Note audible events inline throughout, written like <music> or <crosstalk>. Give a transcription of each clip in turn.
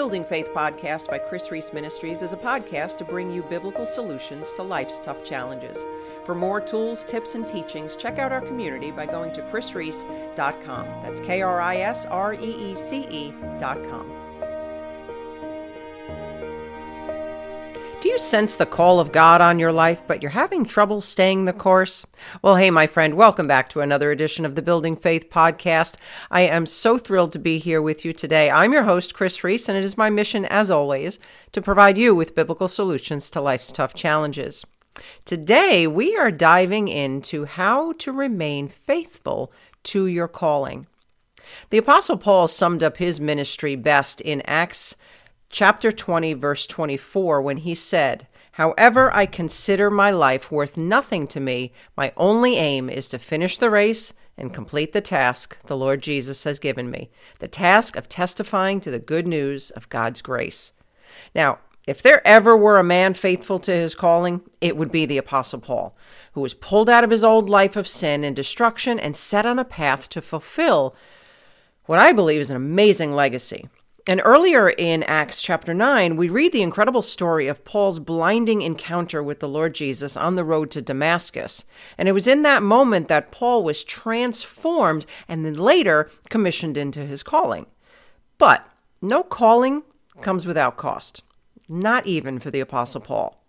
Building Faith podcast by Kris Reece Ministries is a podcast to bring you biblical solutions to life's tough challenges. For more tools, tips, and teachings, check out our community by going to krisreece.com. That's K R I S R E E C E.com. Do you sense the call of God on your life, but you're having trouble staying the course? Well, hey, my friend, welcome back to another edition of the Building Faith podcast. I am so thrilled to be here with you today. I'm your host, Kris Reece, and it is my mission, as always, to provide you with biblical solutions to life's tough challenges. Today, we are diving into how to remain faithful to your calling. The Apostle Paul summed up his ministry best in Acts chapter 20, verse 24, when he said, However, I consider my life worth nothing to me. My only aim is to finish the race and complete the task the Lord Jesus has given me the task of testifying to the good news of God's grace. Now, if there ever were a man faithful to his calling, it would be the Apostle Paul, who was pulled out of his old life of sin and destruction and set on a path to fulfill what I believe is an amazing legacy. And earlier in Acts chapter 9, we read the incredible story of Paul's blinding encounter with the Lord Jesus on the road to Damascus. And it was in that moment that Paul was transformed and then later commissioned into his calling. But no calling comes without cost, not even for the Apostle Paul.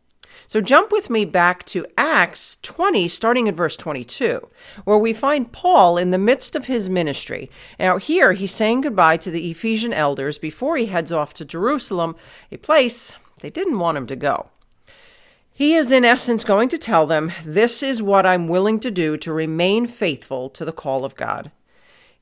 So jump with me back to Acts 20, starting in verse 22, where we find Paul in the midst of his ministry. Now, here he's saying goodbye to the Ephesian elders before he heads off to Jerusalem, a place they didn't want him to go. He is, in essence, going to tell them, This is what I'm willing to do to remain faithful to the call of God.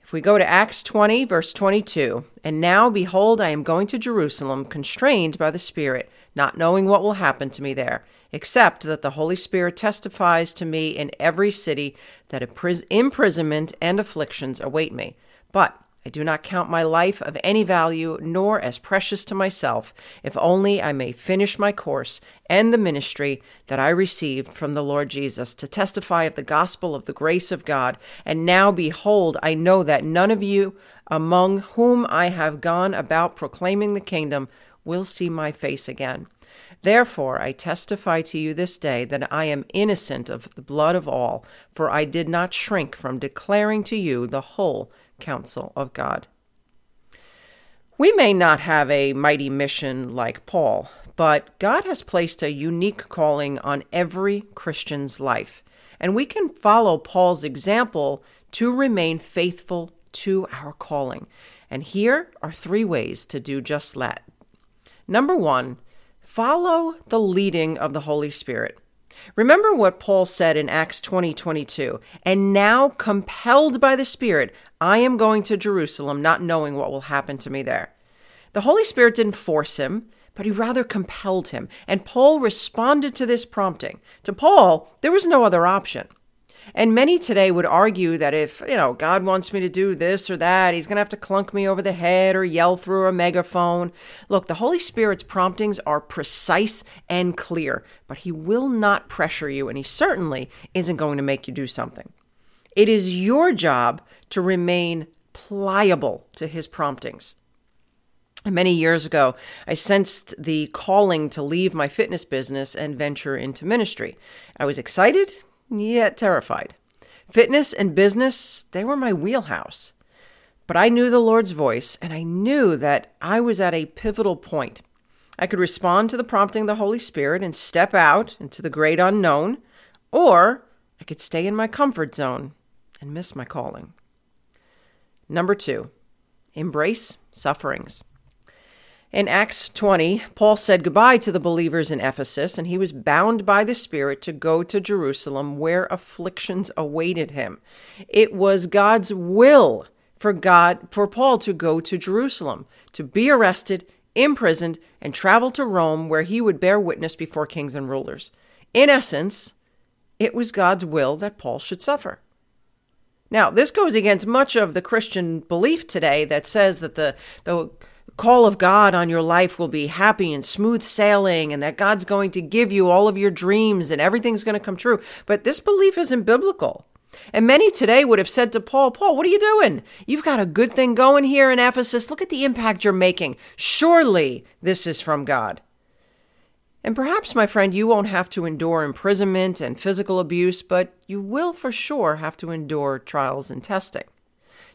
If we go to Acts 20, verse 22, and now behold, I am going to Jerusalem, constrained by the Spirit, not knowing what will happen to me there except that the Holy Spirit testifies to me in every city that imprisonment and afflictions await me. But I do not count my life of any value, nor as precious to myself, if only I may finish my course and the ministry that I received from the Lord Jesus to testify of the gospel of the grace of God. And now, behold, I know that none of you among whom I have gone about proclaiming the kingdom will see my face again. Therefore, I testify to you this day that I am innocent of the blood of all, for I did not shrink from declaring to you the whole counsel of God. We may not have a mighty mission like Paul, but God has placed a unique calling on every Christian's life, and we can follow Paul's example to remain faithful to our calling. And here are three ways to do just that. Number one, Follow the leading of the Holy Spirit. Remember what Paul said in Acts 20 22. And now, compelled by the Spirit, I am going to Jerusalem, not knowing what will happen to me there. The Holy Spirit didn't force him, but he rather compelled him. And Paul responded to this prompting. To Paul, there was no other option. And many today would argue that if, you know, God wants me to do this or that, he's going to have to clunk me over the head or yell through a megaphone. Look, the Holy Spirit's promptings are precise and clear, but he will not pressure you, and he certainly isn't going to make you do something. It is your job to remain pliable to his promptings. Many years ago, I sensed the calling to leave my fitness business and venture into ministry. I was excited yet terrified. Fitness and business, they were my wheelhouse. But I knew the Lord's voice, and I knew that I was at a pivotal point. I could respond to the prompting of the Holy Spirit and step out into the great unknown, or I could stay in my comfort zone and miss my calling. Number two, embrace sufferings. In Acts 20, Paul said goodbye to the believers in Ephesus, and he was bound by the Spirit to go to Jerusalem where afflictions awaited him. It was God's will for God for Paul to go to Jerusalem, to be arrested, imprisoned, and travel to Rome where he would bear witness before kings and rulers. In essence, it was God's will that Paul should suffer. Now, this goes against much of the Christian belief today that says that the, the call of God on your life will be happy and smooth sailing and that God's going to give you all of your dreams and everything's going to come true. But this belief isn't biblical. And many today would have said to Paul, Paul, what are you doing? You've got a good thing going here in Ephesus. Look at the impact you're making. Surely this is from God. And perhaps, my friend, you won't have to endure imprisonment and physical abuse, but you will for sure have to endure trials and testing.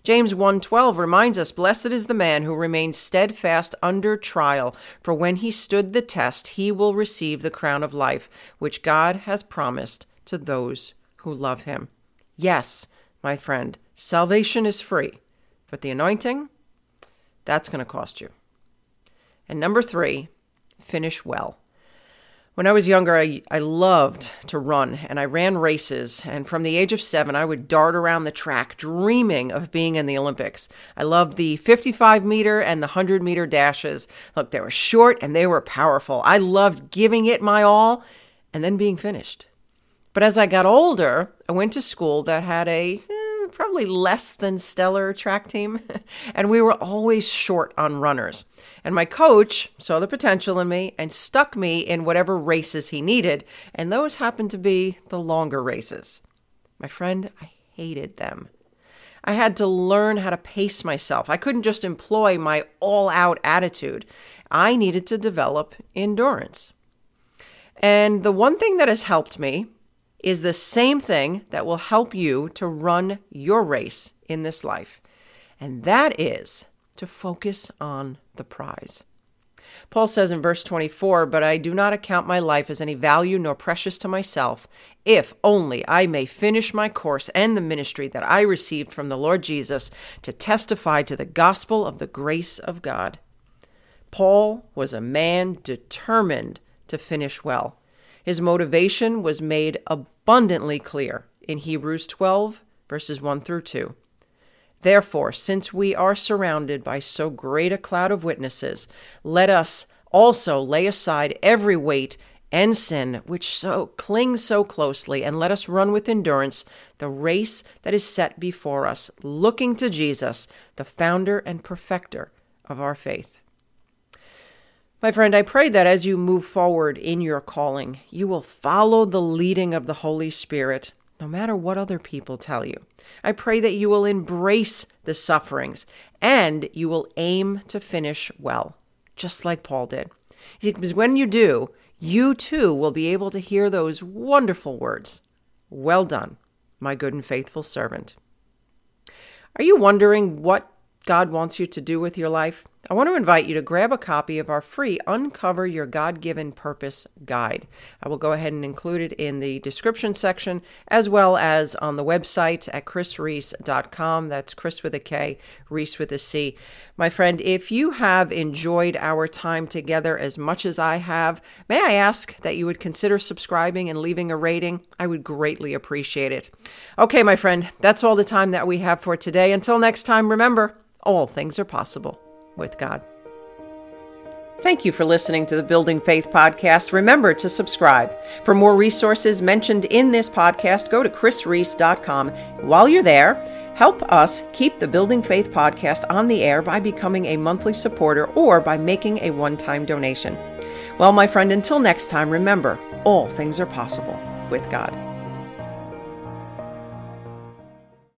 James 1:12 reminds us, "Blessed is the man who remains steadfast under trial, for when he stood the test, he will receive the crown of life which God has promised to those who love him." Yes, my friend, salvation is free, but the anointing, that's going to cost you. And number 3, finish well. When I was younger, I, I loved to run and I ran races. And from the age of seven, I would dart around the track dreaming of being in the Olympics. I loved the 55 meter and the 100 meter dashes. Look, they were short and they were powerful. I loved giving it my all and then being finished. But as I got older, I went to school that had a eh, probably less than stellar track team, <laughs> and we were always short on runners. And my coach saw the potential in me and stuck me in whatever races he needed, and those happened to be the longer races. My friend, I hated them. I had to learn how to pace myself. I couldn't just employ my all out attitude. I needed to develop endurance. And the one thing that has helped me is the same thing that will help you to run your race in this life, and that is to focus on the prize. Paul says in verse 24, But I do not account my life as any value nor precious to myself, if only I may finish my course and the ministry that I received from the Lord Jesus to testify to the gospel of the grace of God. Paul was a man determined to finish well. His motivation was made abundantly clear in Hebrews 12, verses 1 through 2. Therefore, since we are surrounded by so great a cloud of witnesses, let us also lay aside every weight and sin which so clings so closely, and let us run with endurance the race that is set before us, looking to Jesus, the founder and perfecter of our faith. My friend, I pray that as you move forward in your calling, you will follow the leading of the Holy Spirit, no matter what other people tell you. I pray that you will embrace the sufferings and you will aim to finish well, just like Paul did. Because when you do, you too will be able to hear those wonderful words Well done, my good and faithful servant. Are you wondering what God wants you to do with your life? I want to invite you to grab a copy of our free Uncover Your God Given Purpose guide. I will go ahead and include it in the description section as well as on the website at krisreece.com. That's Chris with a K, Reese with a C. My friend, if you have enjoyed our time together as much as I have, may I ask that you would consider subscribing and leaving a rating? I would greatly appreciate it. Okay, my friend, that's all the time that we have for today. Until next time, remember, all things are possible with God. Thank you for listening to the Building Faith podcast. Remember to subscribe. For more resources mentioned in this podcast, go to krisreece.com. While you're there, help us keep the Building Faith podcast on the air by becoming a monthly supporter or by making a one time donation. Well, my friend, until next time, remember all things are possible with God.